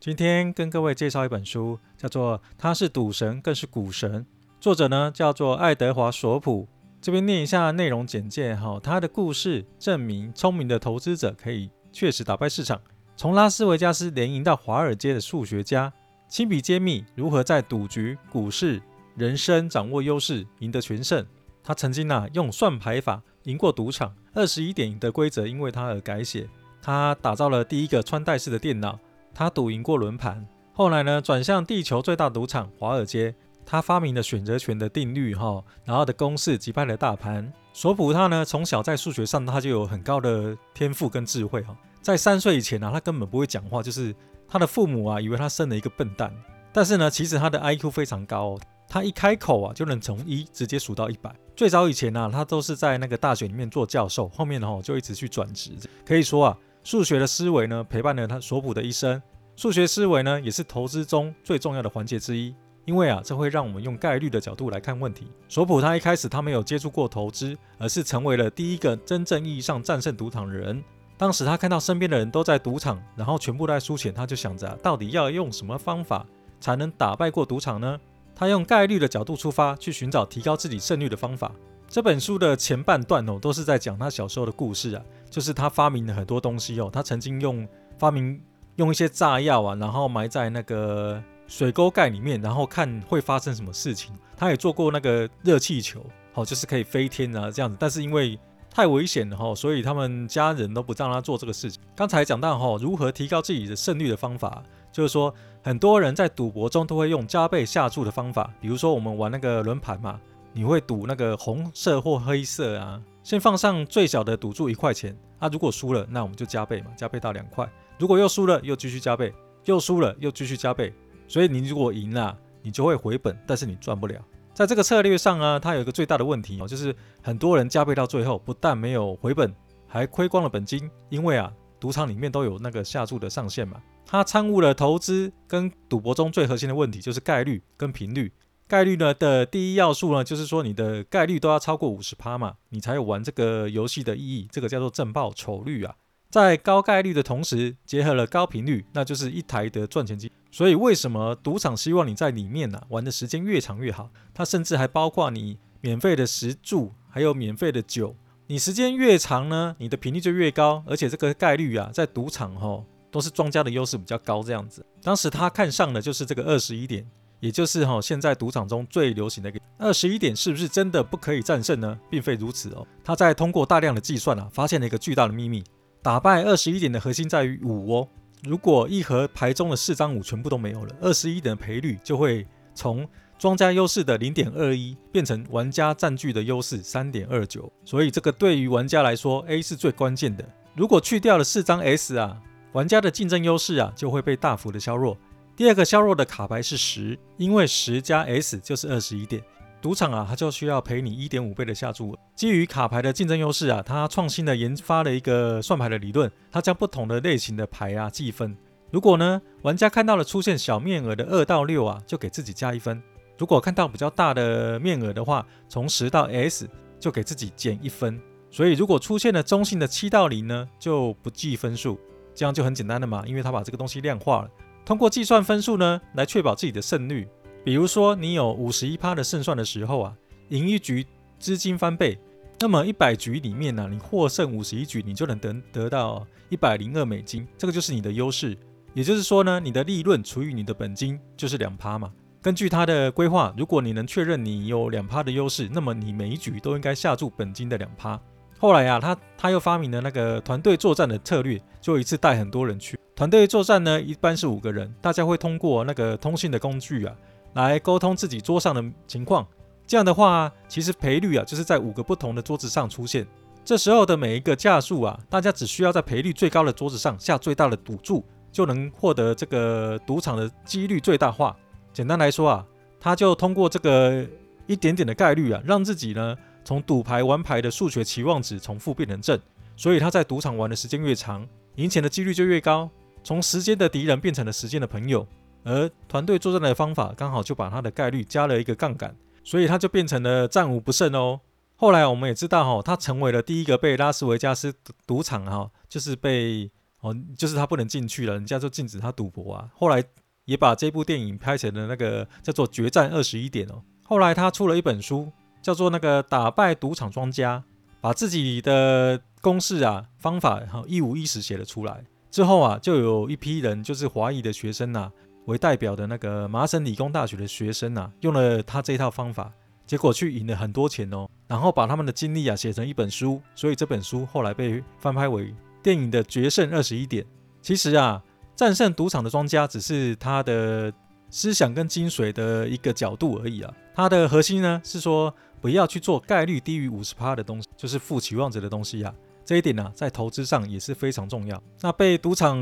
今天跟各位介绍一本书，叫做《他是赌神，更是股神》，作者呢叫做爱德华·索普。这边念一下内容简介哈，他的故事证明聪明的投资者可以确实打败市场，从拉斯维加斯连赢到华尔街的数学家，亲笔揭秘如何在赌局、股市、人生掌握优势，赢得全胜。他曾经啊用算牌法赢过赌场，二十一点的规则因为他而改写。他打造了第一个穿戴式的电脑，他赌赢过轮盘。后来呢，转向地球最大赌场华尔街，他发明了选择权的定律哈，然后的公式击败了大盘。索普他呢，从小在数学上他就有很高的天赋跟智慧哈，在三岁以前啊，他根本不会讲话，就是他的父母啊以为他生了一个笨蛋，但是呢，其实他的 IQ 非常高哦。他一开口啊，就能从一直接数到一百。最早以前呢、啊，他都是在那个大学里面做教授，后面呢就一直去转职。可以说啊，数学的思维呢陪伴了他索普的一生。数学思维呢也是投资中最重要的环节之一，因为啊，这会让我们用概率的角度来看问题。索普他一开始他没有接触过投资，而是成为了第一个真正意义上战胜赌场的人。当时他看到身边的人都在赌场，然后全部都在输钱，他就想着、到底要用什么方法才能打败过赌场呢？他用概率的角度出发，去寻找提高自己胜率的方法。这本书的前半段哦，都是在讲他小时候的故事啊，就是他发明了很多东西哦。他曾经用发明用一些炸药啊，然后埋在那个水沟盖里面，然后看会发生什么事情。他也做过那个热气球，哦，就是可以飞天啊这样子。但是因为太危险了哈，所以他们家人都不让他做这个事情。刚才讲到哈，如何提高自己的胜率的方法。就是说，很多人在赌博中都会用加倍下注的方法，比如说我们玩那个轮盘嘛，你会赌那个红色或黑色啊，先放上最小的赌注一块钱啊，如果输了，那我们就加倍嘛，加倍到两块；如果又输了，又继续加倍；又输了，又继续加倍。所以你如果赢了，你就会回本，但是你赚不了。在这个策略上啊，它有一个最大的问题哦，就是很多人加倍到最后，不但没有回本，还亏光了本金，因为啊，赌场里面都有那个下注的上限嘛。他参悟了投资跟赌博中最核心的问题，就是概率跟频率。概率呢的第一要素呢，就是说你的概率都要超过五十趴嘛，你才有玩这个游戏的意义。这个叫做正报酬率啊。在高概率的同时，结合了高频率，那就是一台的赚钱机。所以为什么赌场希望你在里面呢、玩的时间越长越好？它甚至还包括你免费的食住，还有免费的酒。你时间越长呢，你的频率就越高，而且这个概率啊，在赌场吼。都是庄家的优势比较高，这样子。当时他看上的就是这个二十一点，也就是哈现在赌场中最流行的一个二十一点，是不是真的不可以战胜呢？并非如此哦。他在通过大量的计算啊，发现了一个巨大的秘密：打败二十一点的核心在于五哦。如果一盒牌中的四张五全部都没有了，二十一点的赔率就会从庄家优势的零点二一变成玩家占据的优势三点二九。所以这个对于玩家来说，A 是最关键的。如果去掉了四张 S 啊。玩家的竞争优势啊，就会被大幅的削弱。第二个削弱的卡牌是十，因为十加 S 就是二十一点。赌场啊，它就需要赔你一点五倍的下注。基于卡牌的竞争优势啊，它创新的研发了一个算牌的理论，它将不同的类型的牌啊计分。如果呢，玩家看到了出现小面额的二到六啊，就给自己加一分；如果看到比较大的面额的话，从十到 S 就给自己减一分。所以如果出现了中性的七到零呢，就不计分数。这样就很简单了嘛，因为他把这个东西量化了，通过计算分数呢，来确保自己的胜率。比如说你有五十一趴的胜算的时候啊，赢一局资金翻倍，那么一百局里面呢、你获胜五十一局，你就能得得到一百零二美金，这个就是你的优势。也就是说呢，你的利润除以你的本金就是两趴嘛。根据他的规划，如果你能确认你有两趴的优势，那么你每一局都应该下注本金的两趴。后来、啊，他他又发明了那个团队作战的策略，就一次带很多人去。团队作战呢，一般是五个人，大家会通过那个通信的工具啊，来沟通自己桌上的情况。这样的话，其实赔率啊，就是在五个不同的桌子上出现。这时候的每一个架数啊，大家只需要在赔率最高的桌子上下最大的赌注，就能获得这个赌场的几率最大化。简单来说啊，他就通过这个一点点的概率啊，让自己呢。从赌牌玩牌的数学期望值从负变成正，所以他在赌场玩的时间越长，赢钱的几率就越高。从时间的敌人变成了时间的朋友，而团队作战的方法刚好就把他的概率加了一个杠杆，所以他就变成了战无不胜哦。后来我们也知道哈，他成为了第一个被拉斯维加斯赌场哈，就是被哦，就是他不能进去了，人家就禁止他赌博啊。后来也把这部电影拍成了那个叫做《决战二十一点》哦。后来他出了一本书，叫做那个《打败赌场庄家》，把自己的公式啊方法哈一五一十写了出来。之后啊，就有一批人就是华裔的学生呐、啊，为代表的那个麻省理工大学的学生呐、啊，用了他这套方法，结果去赢了很多钱哦。然后把他们的经历啊写成一本书，所以这本书后来被翻拍为电影的《决胜二十一点》。其实啊，战胜赌场的庄家只是他的思想跟精髓的一个角度而已啊。他的核心呢是说，不要去做概率低于五十趴的东西，就是负期望值的东西啊。这一点呢、在投资上也是非常重要。那被赌场，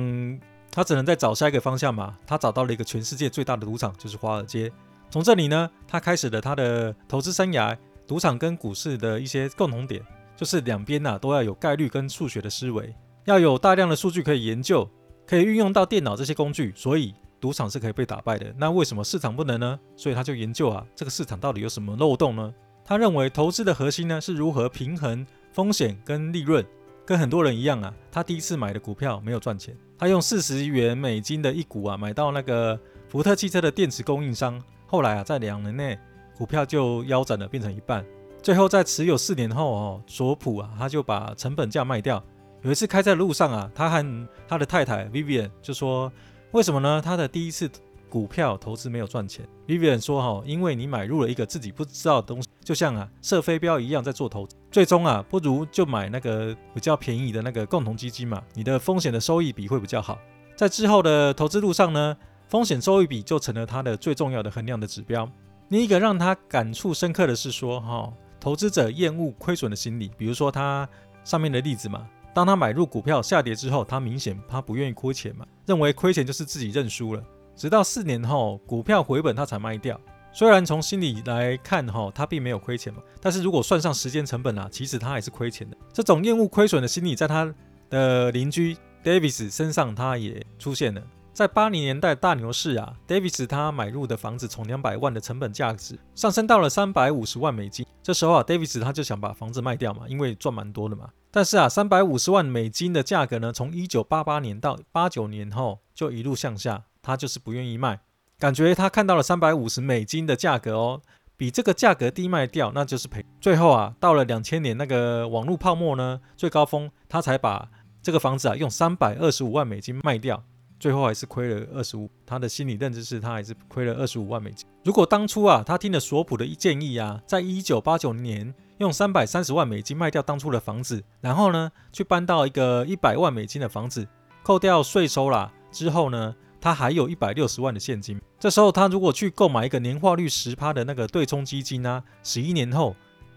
他只能再找下一个方向嘛。他找到了一个全世界最大的赌场，就是华尔街。从这里呢，他开始了他的投资生涯。赌场跟股市的一些共同点，就是两边呐都要有概率跟数学的思维，要有大量的数据可以研究，可以运用到电脑这些工具。所以赌场是可以被打败的。那为什么市场不能呢？所以他就研究啊，这个市场到底有什么漏洞呢？他认为投资的核心呢是如何平衡风险跟利润。跟很多人一样啊，他第一次买的股票没有赚钱，他用四十元美金的一股啊买到那个福特汽车的电池供应商，后来啊在两年内股票就腰斩了，变成一半。最后在持有四年后哦，索普啊他就把成本价卖掉。有一次开在路上啊，他和他的太太 Vivian 就说：“为什么呢？他的第一次。”股票投资没有赚钱，Vivian 说哈，因为你买入了一个自己不知道的东西，就像啊射飞镖一样在做投资，最终啊不如就买那个比较便宜的那个共同基金嘛，你的风险的收益比会比较好。在之后的投资路上呢，风险收益比就成了他的最重要的衡量的指标。另一个让他感触深刻的是说哈，投资者厌恶亏损的心理，比如说他上面的例子嘛，当他买入股票下跌之后，他明显他不愿意亏钱嘛，认为亏钱就是自己认输了。直到四年后股票回本，他才卖掉。虽然从心里来看，哈，他并没有亏钱嘛，但是如果算上时间成本啊，其实他还是亏钱的。这种厌恶亏损的心理，在他的邻居 Davis 身上，他也出现了。在八零年代大牛市啊，Davis 他买入的房子从两百万的成本价值上升到了三百五十万美金。这时候啊，Davis 他就想把房子卖掉嘛，因为赚蛮多的嘛。但是啊，三百五十万美金的价格呢，从一九八八年到八九年后就一路向下。他就是不愿意卖，感觉他看到了三百五十美金的价格哦，比这个价格低卖掉，那就是赔。最后啊，到了两千年那个网络泡沫呢最高峰，他才把这个房子啊用三百二十五万美金卖掉，最后还是亏了二十五。他的心理认知是他还是亏了二十五万美金。如果当初啊，他听了索普的建议啊，在一九八九年用三百三十万美金卖掉当初的房子，然后呢去搬到一个一百万美金的房子，扣掉税收啦之后呢，他还有一百六十万的现金，这时候他如果去购买一个年化率十趴的那个对冲基金啊，十一年后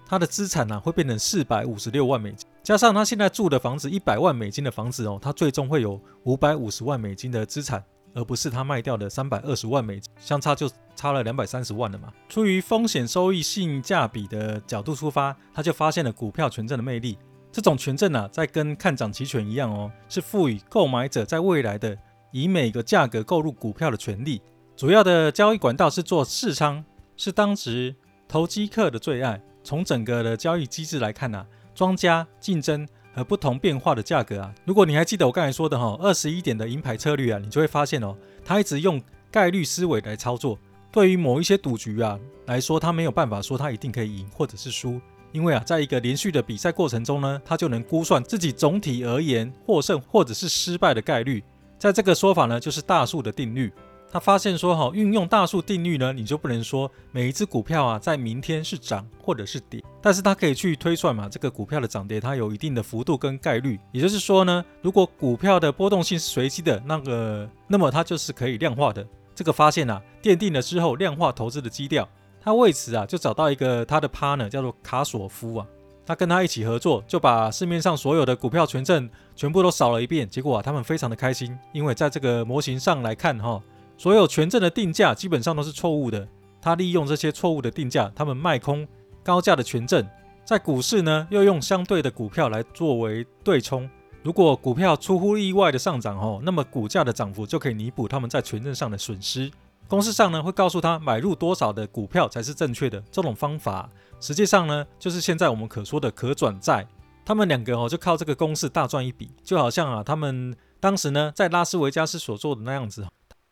他的资产呢、会变成四百五十六万美金，加上他现在住的房子一百万美金的房子哦，他最终会有五百五十万美金的资产，而不是他卖掉的三百二十万美金，相差就差了两百三十万了嘛。出于风险收益性价比的角度出发，他就发现了股票权证的魅力。这种权证啊，在跟看涨期权一样哦，是赋予购买者在未来的。以每个价格购入股票的权利，主要的交易管道是做市仓，是当时投机客的最爱。从整个的交易机制来看呢、庄家竞争和不同变化的价格啊，如果你还记得我刚才说的哈，二十一点的银牌策略啊，你就会发现哦，他一直用概率思维来操作。对于某一些赌局啊来说，他没有办法说他一定可以赢或者是输，因为啊，在一个连续的比赛过程中呢，他就能估算自己总体而言获胜或者是失败的概率。在这个说法呢，就是大数的定律。他发现说，哈，运用大数定律呢，你就不能说每一只股票啊，在明天是涨或者是跌，但是它可以去推算嘛，这个股票的涨跌它有一定的幅度跟概率。也就是说呢，如果股票的波动性是随机的，那个，那么它就是可以量化的。这个发现啊，奠定了之后量化投资的基调。他为此啊，就找到一个他的 partner 叫做卡索夫啊。他跟他一起合作，就把市面上所有的股票权证全部都扫了一遍。结果啊，他们非常的开心，因为在这个模型上来看，哈，所有权证的定价基本上都是错误的。他利用这些错误的定价，他们卖空高价的权证，在股市呢又用相对的股票来作为对冲。如果股票出乎意外的上涨，哈，那么股价的涨幅就可以弥补他们在权证上的损失。公式上呢会告诉他买入多少的股票才是正确的。这种方法实际上呢就是现在我们可说的可转债。他们两个哦就靠这个公式大赚一笔，就好像啊他们当时呢，在拉斯维加斯所做的那样子，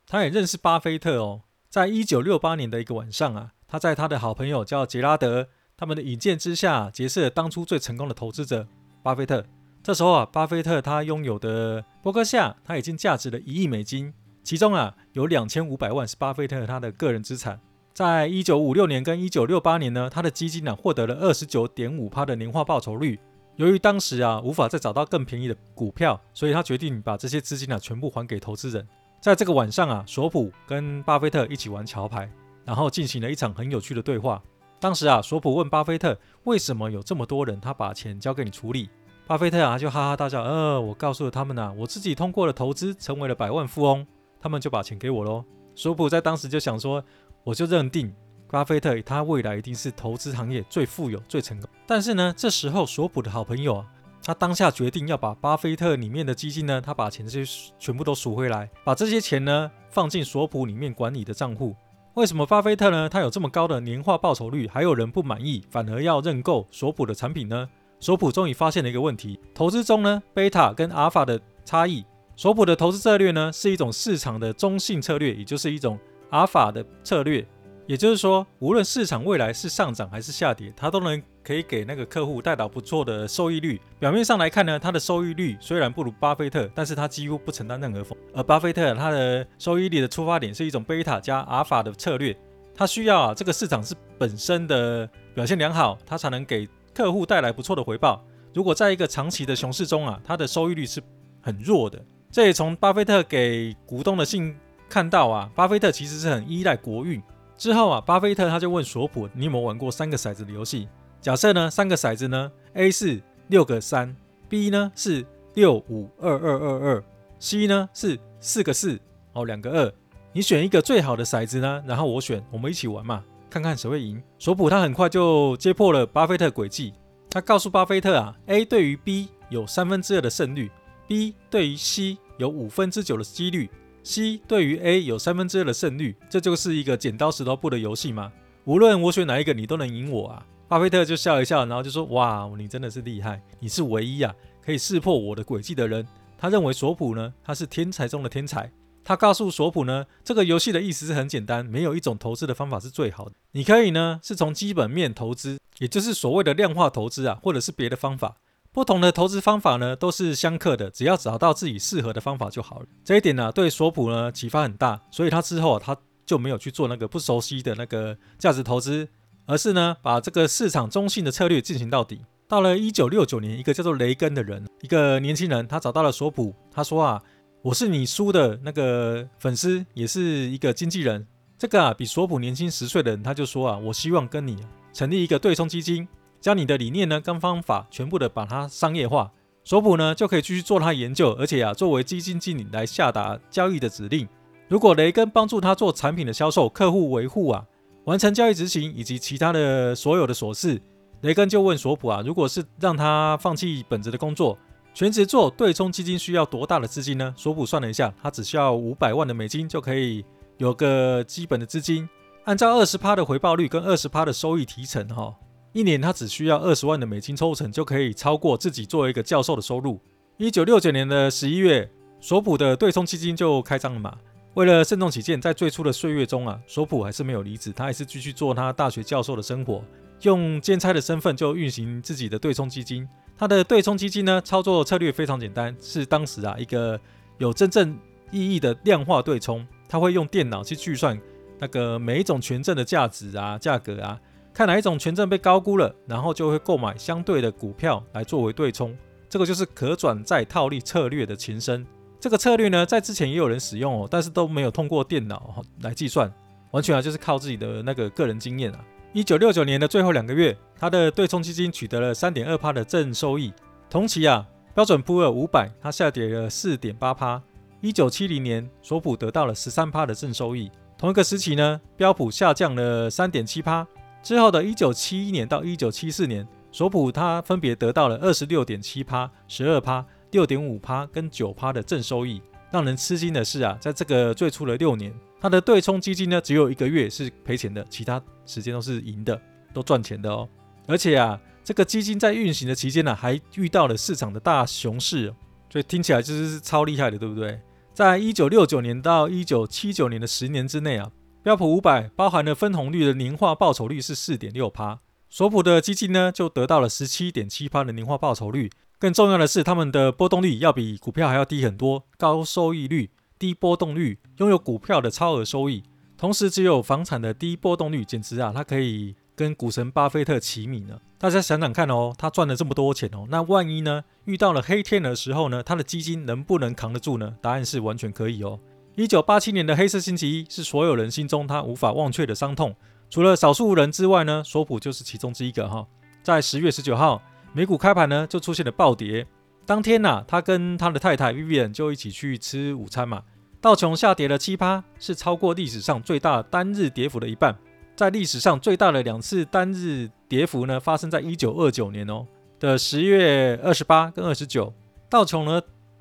他也认识巴菲特哦。在一九六八年的一个晚上啊，他在他的好朋友叫杰拉德他们的引荐之下，结识了当初最成功的投资者巴菲特。这时候啊，巴菲特他拥有的伯克夏他已经价值了一亿美金，其中啊有两千五百万是巴菲特他的个人资产。在一九五六年跟一九六八年呢，他的基金呢、啊、获得了二十九点五趴的年化报酬率。由于当时啊无法再找到更便宜的股票，所以他决定把这些资金啊全部还给投资人。在这个晚上啊，索普跟巴菲特一起玩桥牌，然后进行了一场很有趣的对话。当时啊，索普问巴菲特为什么有这么多人他把钱交给你处理？巴菲特啊就哈哈大笑，呃，我告诉了他们啊，我自己通过了投资成为了百万富翁，他们就把钱给我喽。索普在当时就想说，我就认定。巴菲特他未来一定是投资行业最富有、最成功。但是呢，这时候索普的好朋友啊，他当下决定要把巴菲特里面的基金呢，他把钱这些全部都赎回来，把这些钱呢放进索普里面管理的账户。为什么巴菲特呢，他有这么高的年化报酬率，还有人不满意，反而要认购索普的产品呢？索普终于发现了一个问题：投资中呢，贝塔跟阿尔法的差异。索普的投资策略呢，是一种市场的中性策略，也就是一种阿尔法的策略。也就是说，无论市场未来是上涨还是下跌，它都能可以给那个客户带来不错的收益率。表面上来看呢，它的收益率虽然不如巴菲特，但是它几乎不承担任何风。而巴菲特他的收益率的出发点是一种贝塔加阿尔法的策略，他需要啊这个市场是本身的表现良好，它才能给客户带来不错的回报。如果在一个长期的熊市中啊，它的收益率是很弱的。这也从巴菲特给股东的信看到啊，巴菲特其实是很依赖国运。之后啊，巴菲特他就问索普：“你有没有玩过三个骰子的游戏？假设呢，三个骰子呢，A 是六个三，B 呢是六五二二二二，C 呢是四个四哦，两个二。你选一个最好的骰子呢，然后我选，我们一起玩嘛，看看谁会赢。”索普他很快就揭破了巴菲特诡计，他告诉巴菲特啊，A 对于 B 有三分之二的胜率，B 对于 C 有五分之九的几率。C 对于 A 有三分之二的胜率，这就是一个剪刀石头布的游戏吗？无论我选哪一个，你都能赢我啊！巴菲特就笑一笑，然后就说：“哇，你真的是厉害，你是唯一啊可以识破我的诡计的人。”他认为索普呢，他是天才中的天才。他告诉索普呢，这个游戏的意思是很简单，没有一种投资的方法是最好的。你可以呢是从基本面投资，也就是所谓的量化投资啊，或者是别的方法。不同的投资方法呢，都是相克的，只要找到自己适合的方法就好了。这一点呢、对索普呢启发很大，所以他之后、啊、他就没有去做那个不熟悉的那个价值投资，而是呢把这个市场中性的策略进行到底。到了一九六九年，一个叫做雷根的人，一个年轻人，他找到了索普，他说啊，我是你书的那个粉丝，也是一个经纪人。这个啊比索普年轻十岁的人，他就说啊，我希望跟你成立一个对冲基金。将你的理念呢跟方法全部的把它商业化，索普呢就可以继续做他研究，而且啊作为基金经理来下达交易的指令。如果雷根帮助他做产品的销售、客户维护啊、完成交易执行以及其他的所有的琐事，雷根就问索普啊，如果是让他放弃本职的工作，全职做对冲基金需要多大的资金呢？索普算了一下，他只需要五百万的美金就可以有个基本的资金，按照二十趴的回报率跟二十趴的收益提成哈。一年他只需要二十万的美金抽成，就可以超过自己作为一个教授的收入。一九六九年的十一月，索普的对冲基金就开张了嘛。为了慎重起见，在最初的岁月中啊，索普还是没有离职，他还是继续做他大学教授的生活，用兼差的身份就运行自己的对冲基金。他的对冲基金呢，操作策略非常简单，是当时啊一个有真正意义的量化对冲。他会用电脑去计算那个每一种权证的价值啊、价格啊。看哪一种权证被高估了，然后就会购买相对的股票来作为对冲，这个就是可转债套利策略的前身。这个策略呢，在之前也有人使用哦，但是都没有通过电脑来计算，完全啊就是靠自己的那个个人经验啊。一九六九年的最后两个月，他的对冲基金取得了三点二趴的正收益。同期啊，标准普尔五百它下跌了四点八趴。一九七零年，索普得到了十三趴的正收益。同一个时期呢，标普下降了三点七趴。之后的一九七一年到一九七四年，索普他分别得到了二十六点七趴、十二趴、六点五趴跟九趴的正收益。让人吃惊的是啊，在这个最初的六年，他的对冲基金呢只有一个月是赔钱的，其他时间都是赢的，都赚钱的哦。而且啊，这个基金在运行的期间呢，还遇到了市场的大熊市。所以听起来就是超厉害的，对不对？在一九六九年到一九七九年的十年之内啊，标普五百包含了分红率的年化报酬率是四点六趴，索普的基金呢就得到了十七点七趴的年化报酬率。更重要的是，他们的波动率要比股票还要低很多，高收益率、低波动率，拥有股票的超额收益，同时只有房产的低波动率，简直啊，它可以跟股神巴菲特齐名了。大家想想看哦，他赚了这么多钱哦，那万一呢遇到了黑天鹅时候呢，他的基金能不能扛得住呢？答案是完全可以哦。一九八七年的黑色星期一是所有人心中他无法忘却的伤痛，除了少数人之外呢，索普就是其中之一个哈。在十月十九号。美股开盘呢，就出现了暴跌。当天呐、他跟他的太太 Vivian 就一起去吃午餐嘛。道琼下跌了七趴，是超过历史上最大单日跌幅的一半。在历史上最大的两次单日跌幅呢，发生在一九二九年哦的十月二十八跟二十九。道琼呢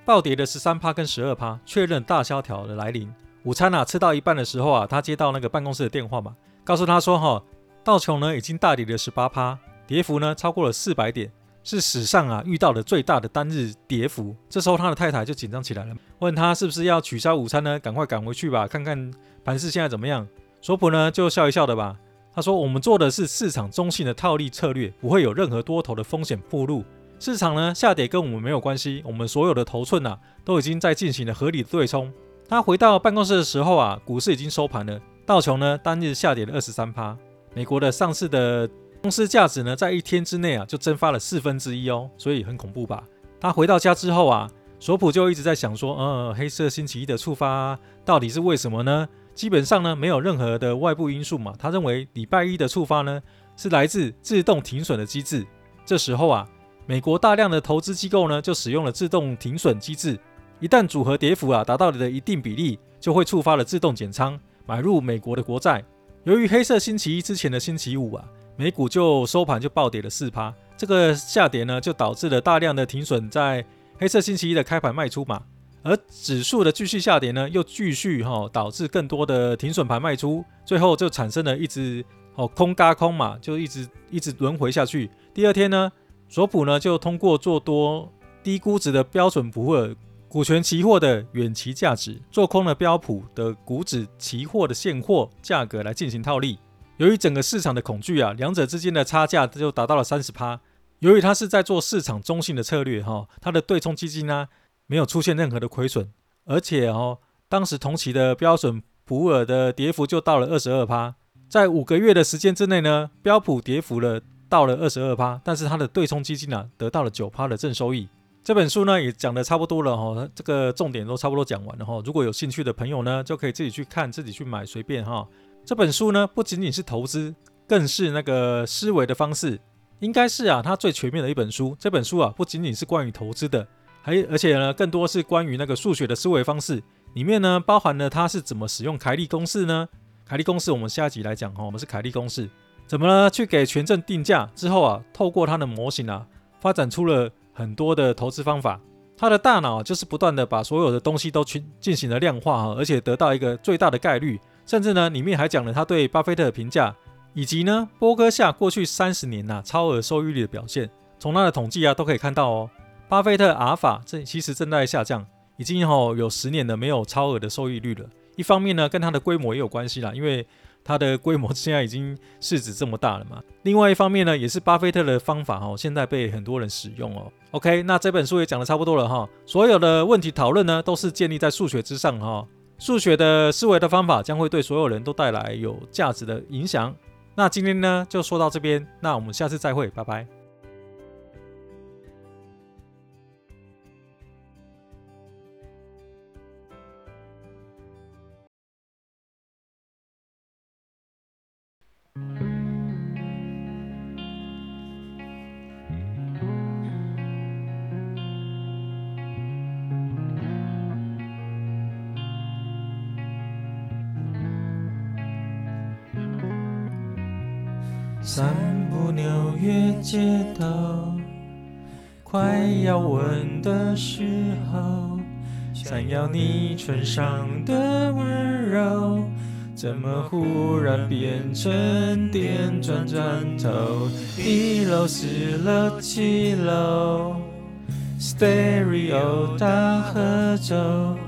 暴跌的十三趴跟十二趴，确认大萧条的来临。午餐啊吃到一半的时候啊，他接到那个办公室的电话嘛，告诉他说哈，道琼呢已经大跌了十八趴，跌幅呢超过了四百点。是史上啊遇到的最大的单日跌幅。这时候他的太太就紧张起来了，问他是不是要取消午餐呢？赶快赶回去吧，看看盘势现在怎么样。索普呢就笑一笑的吧，他说：“我们做的是市场中性的套利策略，不会有任何多头的风险暴露。市场呢下跌跟我们没有关系，我们所有的头寸啊都已经在进行了合理的对冲。”他回到办公室的时候啊，股市已经收盘了，道琼呢单日下跌了二十三趴，美国的上市的。公司价值呢，在一天之内啊，就蒸发了四分之一哦，所以很恐怖吧？他回到家之后啊，索普就一直在想说，呃，黑色星期一的触发到底是为什么呢？基本上呢，没有任何的外部因素嘛。他认为礼拜一的触发呢，是来自自动停损的机制。这时候啊，美国大量的投资机构呢，就使用了自动停损机制。一旦组合跌幅啊达到了一定比例，就会触发了自动减仓，买入美国的国债。由于黑色星期一之前的星期五啊。美股就收盘就暴跌了四趴，这个下跌呢就导致了大量的停损在黑色星期一的开盘卖出嘛，而指数的继续下跌呢又继续哈、哦、导致更多的停损盘卖出，最后就产生了一直哦空嘎空嘛，就一直一直轮回下去。第二天呢，索普呢就通过做多低估值的标准普尔股权期货的远期价值，做空了标普的股指期货的现货价格来进行套利。由于整个市场的恐惧啊，两者之间的差价就达到了三十趴。由于他是在做市场中性的策略哈，他的对冲基金呢、啊、没有出现任何的亏损，而且哦，当时同期的标准普尔的跌幅就到了二十二趴，在五个月的时间之内呢，标普跌幅了到了二十二趴，但是它的对冲基金啊得到了九趴的正收益。这本书呢也讲得差不多了哈，这个重点都差不多讲完了哈。如果有兴趣的朋友呢，就可以自己去看，自己去买，随便哈。这本书呢，不仅仅是投资，更是那个思维的方式，应该是啊，它最全面的一本书。这本书啊，不仅仅是关于投资的，还而且呢，更多是关于那个数学的思维方式。里面呢，包含了它是怎么使用凯利公式呢？凯利公式，我们下一集来讲哈。我们是凯利公式，怎么呢？去给权证定价之后啊，透过它的模型啊，发展出了很多的投资方法。他的大脑就是不断的把所有的东西都去进行了量化哈，而且得到一个最大的概率。甚至呢，里面还讲了他对巴菲特的评价，以及呢，波哥夏过去三十年呐、啊、超额收益率的表现。从他的统计啊，都可以看到哦，巴菲特阿尔法这其实正在下降，已经吼有十年的没有超额的收益率了。一方面呢，跟他的规模也有关系啦，因为它的规模现在已经市值这么大了嘛。另外一方面呢，也是巴菲特的方法哦，现在被很多人使用哦。OK，那这本书也讲的差不多了哈，所有的问题讨论呢，都是建立在数学之上哈。数学的思维的方法将会对所有人都带来有价值的影响。那今天呢，就说到这边，那我们下次再会，拜拜。街头，快要吻的时候，想要你唇上的温柔，怎么忽然变成电转转头？一楼、四楼、七楼，Stereo 大合奏，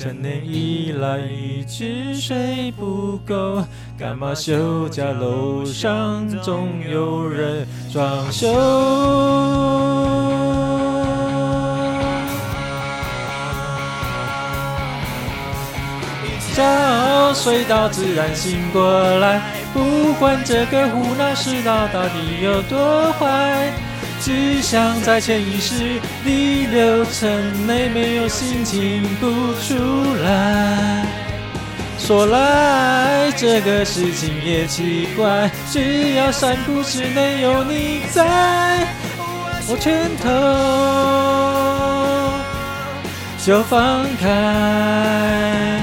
成年以来一直睡不够，干嘛休假楼上总有人装修？一觉睡到自然醒过来，不管这个胡闹世道到底有多坏。只想在潜意识里流程内没有心情不出来。说来这个事情也奇怪，只要三步之内有你在，我拳头就放开，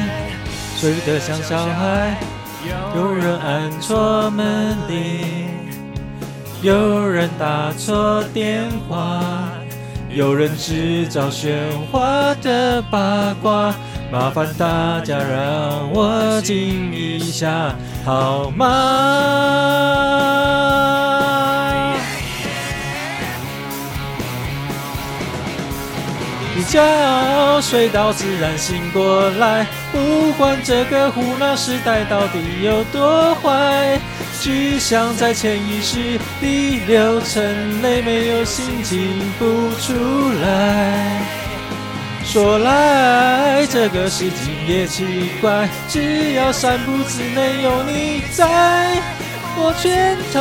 睡得像小孩，有人按错门铃。有人打错电话，有人制造喧哗的八卦，麻烦大家让我静一下，好吗？一觉睡到自然醒过来，不管这个胡闹时代到底有多坏。只想在潜意识里流程内没有心情不出来。说来这个事情也奇怪，只要三步之内有你在，我拳头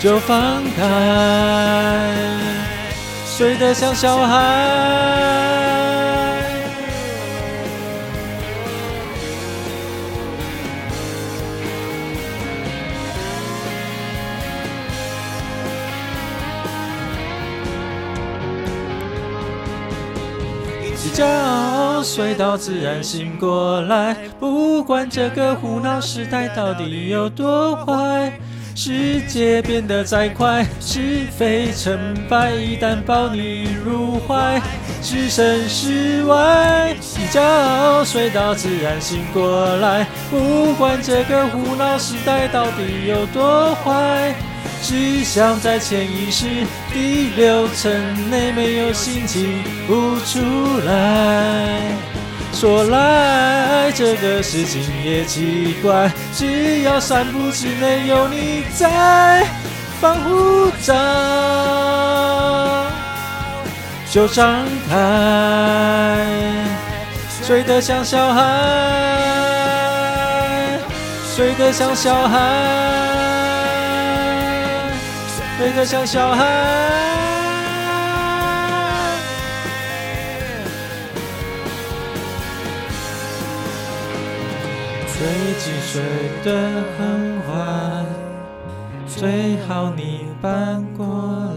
就放开，睡得像小孩。一觉睡到自然醒过来，不管这个胡闹时代到底有多坏，世界变得再快，是非成败一旦抱你入怀，置身事外。一觉睡到自然醒过来，不管这个胡闹时代到底有多坏。只想在潜意识第六层内没有心情不出来。说来这个事情也奇怪，只要三步之内有你在，防护罩就张开，睡得像小孩，睡得像小孩。睡得像小孩，最近睡得很晚，最好你搬过来。